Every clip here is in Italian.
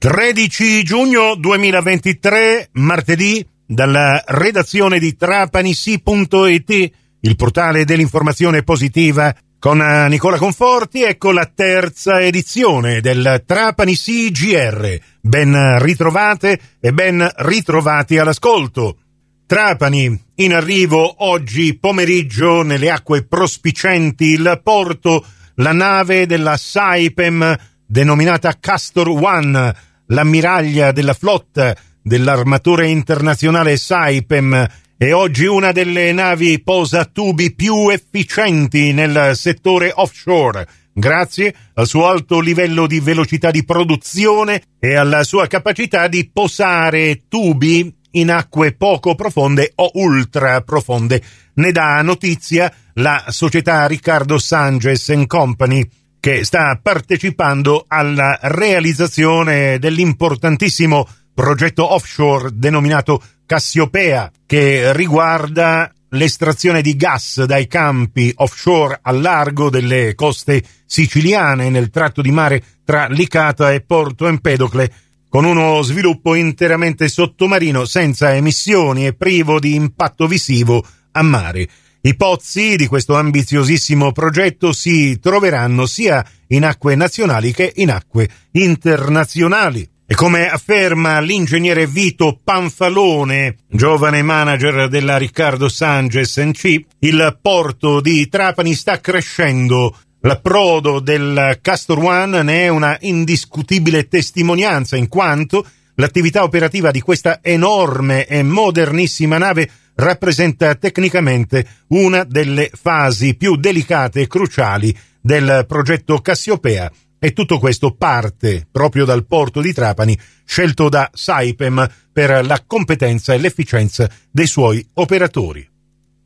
13 giugno 2023, martedì, dalla redazione di trapanisi.it, il portale dell'informazione positiva, con Nicola Conforti, ecco la terza edizione del Trapani CGR. Ben ritrovate e ben ritrovati all'ascolto. Trapani, in arrivo oggi pomeriggio nelle acque prospicenti il porto, la nave della Saipem denominata Castor One, l'ammiraglia della flotta dell'armatore internazionale Saipem è oggi una delle navi posatubi più efficienti nel settore offshore, grazie al suo alto livello di velocità di produzione e alla sua capacità di posare tubi in acque poco profonde o ultra profonde. Ne dà notizia la società Riccardo Sanges Company, che sta partecipando alla realizzazione dell'importantissimo progetto offshore denominato Cassiopea, che riguarda l'estrazione di gas dai campi offshore al largo delle coste siciliane nel tratto di mare tra Licata e Porto Empedocle, con uno sviluppo interamente sottomarino senza emissioni e privo di impatto visivo a mare. I pozzi di questo ambiziosissimo progetto si troveranno sia in acque nazionali che in acque internazionali. E come afferma l'ingegnere Vito Panfalone, giovane manager della Riccardo Sanges NC, il porto di Trapani sta crescendo. L'approdo del Castor One ne è una indiscutibile testimonianza in quanto l'attività operativa di questa enorme e modernissima nave rappresenta tecnicamente una delle fasi più delicate e cruciali del progetto Cassiopea e tutto questo parte proprio dal porto di Trapani, scelto da Saipem per la competenza e l'efficienza dei suoi operatori.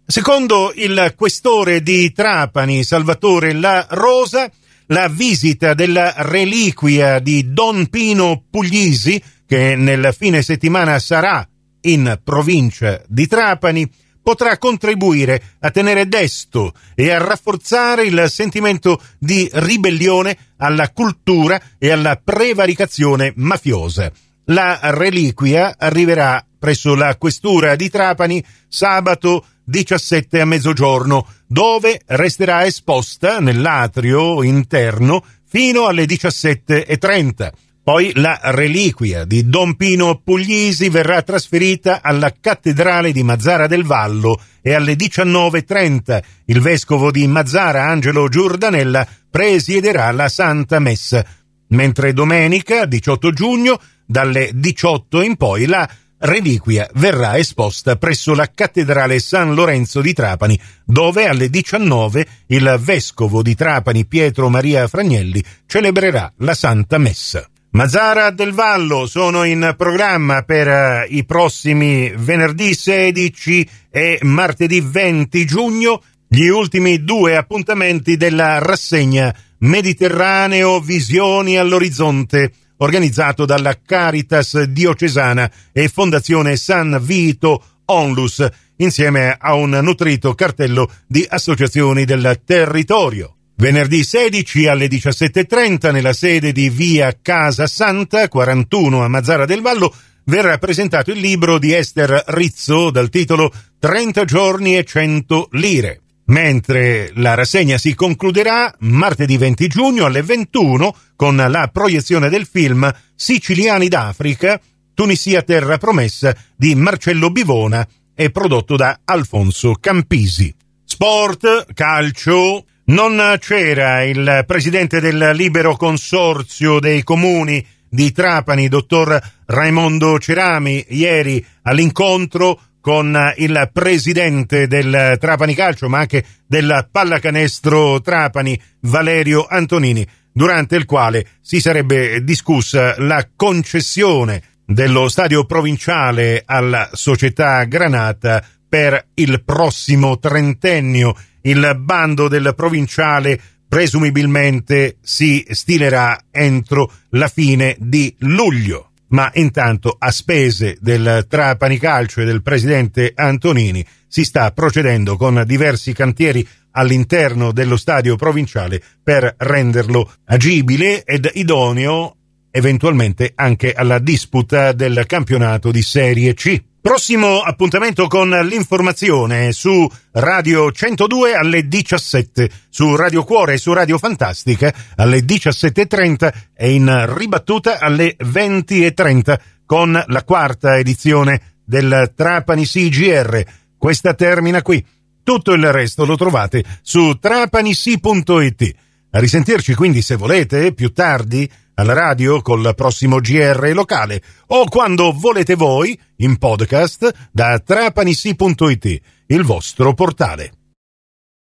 Secondo il questore di Trapani, Salvatore La Rosa, la visita della reliquia di Don Pino Puglisi, che nel fine settimana sarà in provincia di Trapani potrà contribuire a tenere desto e a rafforzare il sentimento di ribellione alla cultura e alla prevaricazione mafiosa. La reliquia arriverà presso la questura di Trapani sabato 17 a mezzogiorno, dove resterà esposta nell'atrio interno fino alle 17.30. Poi la reliquia di Don Pino Puglisi verrà trasferita alla cattedrale di Mazzara del Vallo e alle 19.30 il vescovo di Mazzara Angelo Giordanella presiederà la Santa Messa, mentre domenica 18 giugno dalle 18 in poi la reliquia verrà esposta presso la cattedrale San Lorenzo di Trapani, dove alle 19 il vescovo di Trapani Pietro Maria Fragnelli celebrerà la Santa Messa. Mazzara del Vallo sono in programma per uh, i prossimi venerdì 16 e martedì 20 giugno gli ultimi due appuntamenti della rassegna Mediterraneo Visioni all'Orizzonte, organizzato dalla Caritas Diocesana e Fondazione San Vito Onlus, insieme a un nutrito cartello di associazioni del territorio. Venerdì 16 alle 17.30 nella sede di via Casa Santa 41 a Mazzara del Vallo verrà presentato il libro di Esther Rizzo dal titolo 30 giorni e 100 lire. Mentre la rassegna si concluderà martedì 20 giugno alle 21 con la proiezione del film Siciliani d'Africa, Tunisia Terra Promessa di Marcello Bivona e prodotto da Alfonso Campisi. Sport, calcio, non c'era il presidente del libero consorzio dei comuni di Trapani, dottor Raimondo Cerami, ieri all'incontro con il presidente del Trapani Calcio, ma anche del pallacanestro Trapani, Valerio Antonini, durante il quale si sarebbe discussa la concessione dello stadio provinciale alla società Granata per il prossimo trentennio il bando del provinciale presumibilmente si stilerà entro la fine di luglio. Ma intanto, a spese del Trapani Calcio e del presidente Antonini, si sta procedendo con diversi cantieri all'interno dello stadio provinciale per renderlo agibile ed idoneo eventualmente anche alla disputa del campionato di Serie C. Prossimo appuntamento con l'informazione su Radio 102 alle 17, su Radio Cuore e su Radio Fantastica alle 17.30 e in ribattuta alle 20.30 con la quarta edizione del Trapani CGR. Questa termina qui. Tutto il resto lo trovate su trapanisi.it. A risentirci quindi se volete più tardi alla radio col prossimo GR locale o quando volete voi in podcast da trapanissi.it, il vostro portale.